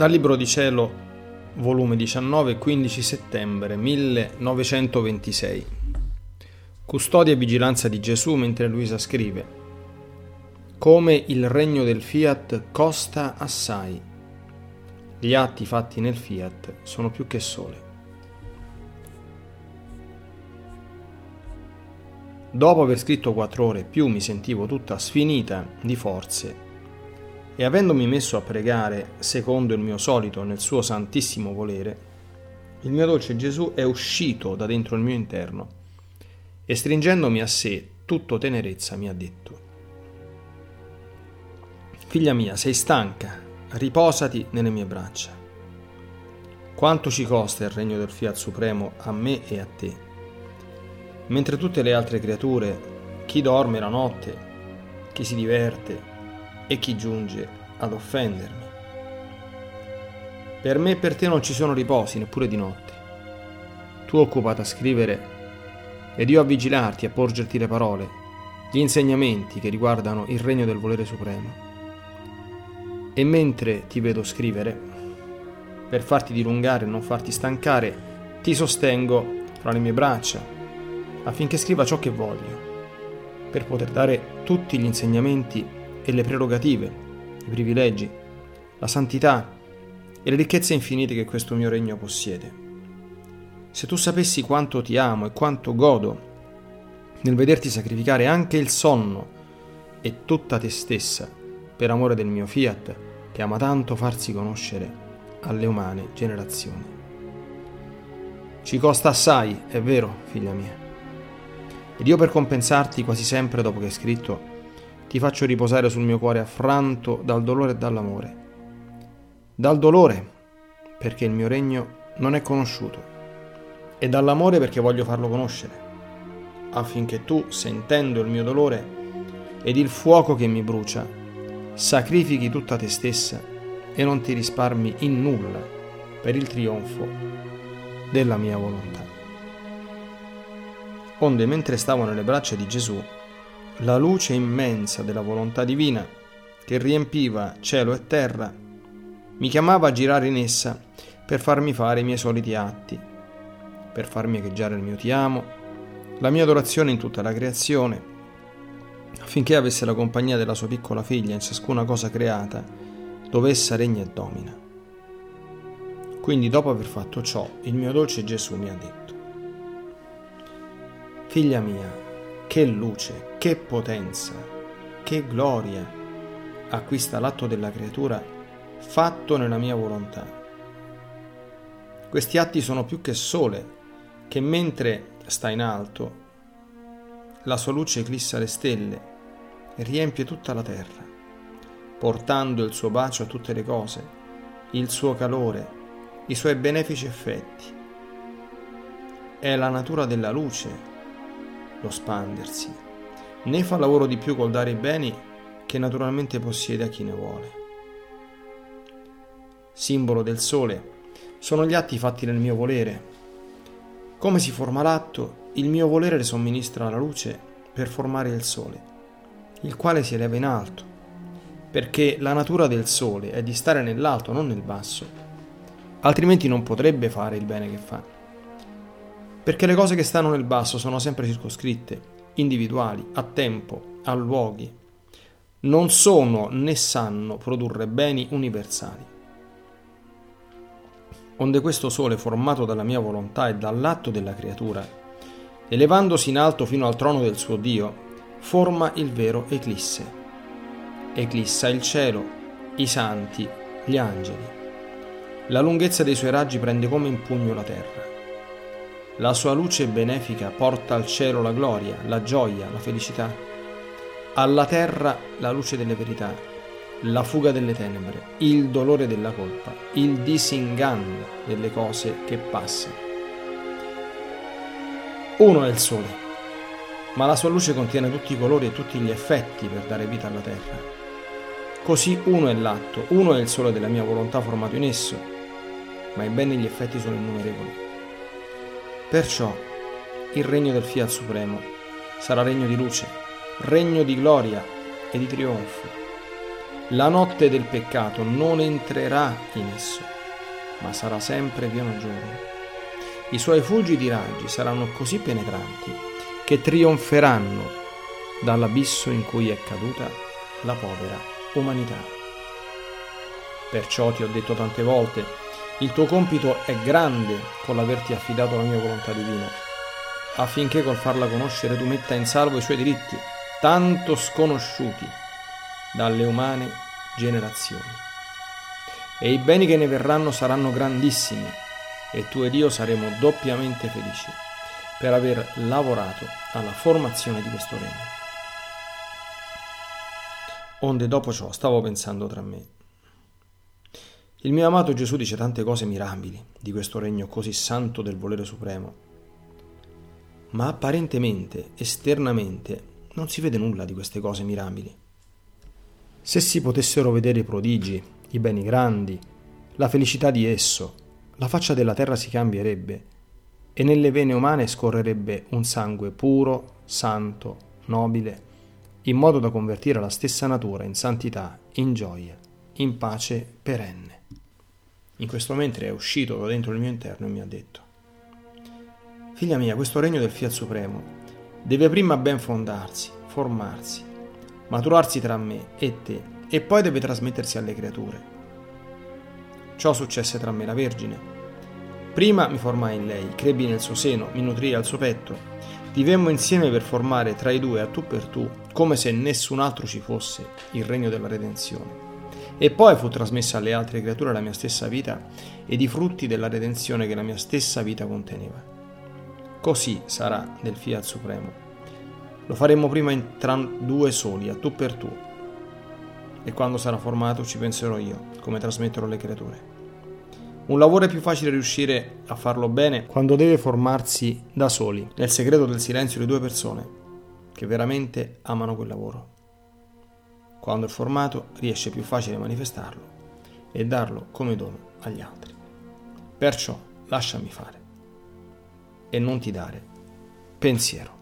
Dal Libro di Cielo, volume 19, 15 settembre 1926. Custodia e vigilanza di Gesù mentre Luisa scrive. Come il regno del Fiat costa assai. Gli atti fatti nel Fiat sono più che sole. Dopo aver scritto quattro ore più mi sentivo tutta sfinita di forze e avendomi messo a pregare secondo il mio solito nel suo santissimo volere, il mio dolce Gesù è uscito da dentro il mio interno e stringendomi a sé tutto tenerezza mi ha detto, Figlia mia, sei stanca, riposati nelle mie braccia. Quanto ci costa il regno del Fiat Supremo a me e a te? Mentre tutte le altre creature, chi dorme la notte, chi si diverte, e chi giunge ad offendermi. Per me e per te non ci sono riposi, neppure di notte. Tu occupata a scrivere ed io a vigilarti, a porgerti le parole, gli insegnamenti che riguardano il regno del volere supremo. E mentre ti vedo scrivere, per farti dilungare e non farti stancare, ti sostengo fra le mie braccia, affinché scriva ciò che voglio, per poter dare tutti gli insegnamenti e le prerogative, i privilegi, la santità e le ricchezze infinite che questo mio regno possiede. Se tu sapessi quanto ti amo e quanto godo nel vederti sacrificare anche il sonno e tutta te stessa per amore del mio fiat che ama tanto farsi conoscere alle umane generazioni. Ci costa assai, è vero, figlia mia. Ed io per compensarti quasi sempre dopo che hai scritto ti faccio riposare sul mio cuore affranto dal dolore e dall'amore. Dal dolore, perché il mio regno non è conosciuto, e dall'amore perché voglio farlo conoscere, affinché tu, sentendo il mio dolore ed il fuoco che mi brucia, sacrifichi tutta te stessa e non ti risparmi in nulla per il trionfo della mia volontà. Onde mentre stavo nelle braccia di Gesù, la luce immensa della volontà divina che riempiva cielo e terra mi chiamava a girare in essa per farmi fare i miei soliti atti, per farmi echeggiare il mio ti amo, la mia adorazione in tutta la creazione, affinché avesse la compagnia della sua piccola figlia in ciascuna cosa creata, dove essa regna e domina. Quindi dopo aver fatto ciò, il mio dolce Gesù mi ha detto, Figlia mia, che luce, che potenza, che gloria acquista l'atto della creatura fatto nella mia volontà. Questi atti sono più che sole, che mentre sta in alto, la sua luce eclissa le stelle e riempie tutta la terra, portando il suo bacio a tutte le cose, il suo calore, i suoi benefici effetti. È la natura della luce lo spandersi, né fa lavoro di più col dare i beni che naturalmente possiede a chi ne vuole. Simbolo del sole. Sono gli atti fatti nel mio volere. Come si forma l'atto, il mio volere le somministra la luce per formare il sole, il quale si eleva in alto, perché la natura del sole è di stare nell'alto, non nel basso, altrimenti non potrebbe fare il bene che fa perché le cose che stanno nel basso sono sempre circoscritte, individuali, a tempo, a luoghi. Non sono né sanno produrre beni universali. Onde questo sole formato dalla mia volontà e dall'atto della creatura, elevandosi in alto fino al trono del suo Dio, forma il vero eclisse. Eclissa il cielo, i santi, gli angeli. La lunghezza dei suoi raggi prende come in pugno la terra. La sua luce benefica porta al cielo la gloria, la gioia, la felicità. Alla terra la luce delle verità, la fuga delle tenebre, il dolore della colpa, il disinganno delle cose che passano. Uno è il sole, ma la sua luce contiene tutti i colori e tutti gli effetti per dare vita alla terra. Così uno è l'atto, uno è il sole della mia volontà formato in esso, ma i beni e gli effetti sono innumerevoli. Perciò il regno del Fiat Supremo sarà regno di luce, regno di gloria e di trionfo. La notte del peccato non entrerà in esso, ma sarà sempre pieno giorno. I suoi fulgidi raggi saranno così penetranti che trionferanno dall'abisso in cui è caduta la povera umanità. Perciò ti ho detto tante volte, il tuo compito è grande con l'averti affidato alla mia volontà divina, affinché col farla conoscere tu metta in salvo i suoi diritti, tanto sconosciuti dalle umane generazioni. E i beni che ne verranno saranno grandissimi, e tu ed io saremo doppiamente felici per aver lavorato alla formazione di questo regno. Onde dopo ciò stavo pensando tra me. Il mio amato Gesù dice tante cose mirabili di questo regno così santo del volere supremo, ma apparentemente, esternamente, non si vede nulla di queste cose mirabili. Se si potessero vedere i prodigi, i beni grandi, la felicità di esso, la faccia della terra si cambierebbe e nelle vene umane scorrerebbe un sangue puro, santo, nobile, in modo da convertire la stessa natura in santità, in gioia, in pace perenne. In questo mentre è uscito da dentro il mio interno e mi ha detto, Figlia mia, questo regno del Fiat Supremo deve prima ben fondarsi, formarsi, maturarsi tra me e te, e poi deve trasmettersi alle creature. Ciò successe tra me e la Vergine. Prima mi formai in lei, crebbi nel suo seno, mi nutrii al suo petto, Vivemmo insieme per formare tra i due, a tu per tu, come se nessun altro ci fosse, il regno della redenzione. E poi fu trasmessa alle altre creature la mia stessa vita ed i frutti della redenzione che la mia stessa vita conteneva. Così sarà del Fiat Supremo. Lo faremo prima in tra due soli, a tu per tu. E quando sarà formato ci penserò io, come trasmetterò le creature. Un lavoro è più facile riuscire a farlo bene quando deve formarsi da soli, nel segreto del silenzio di due persone che veramente amano quel lavoro. Quando è formato riesce più facile manifestarlo e darlo come dono agli altri. Perciò lasciami fare e non ti dare pensiero.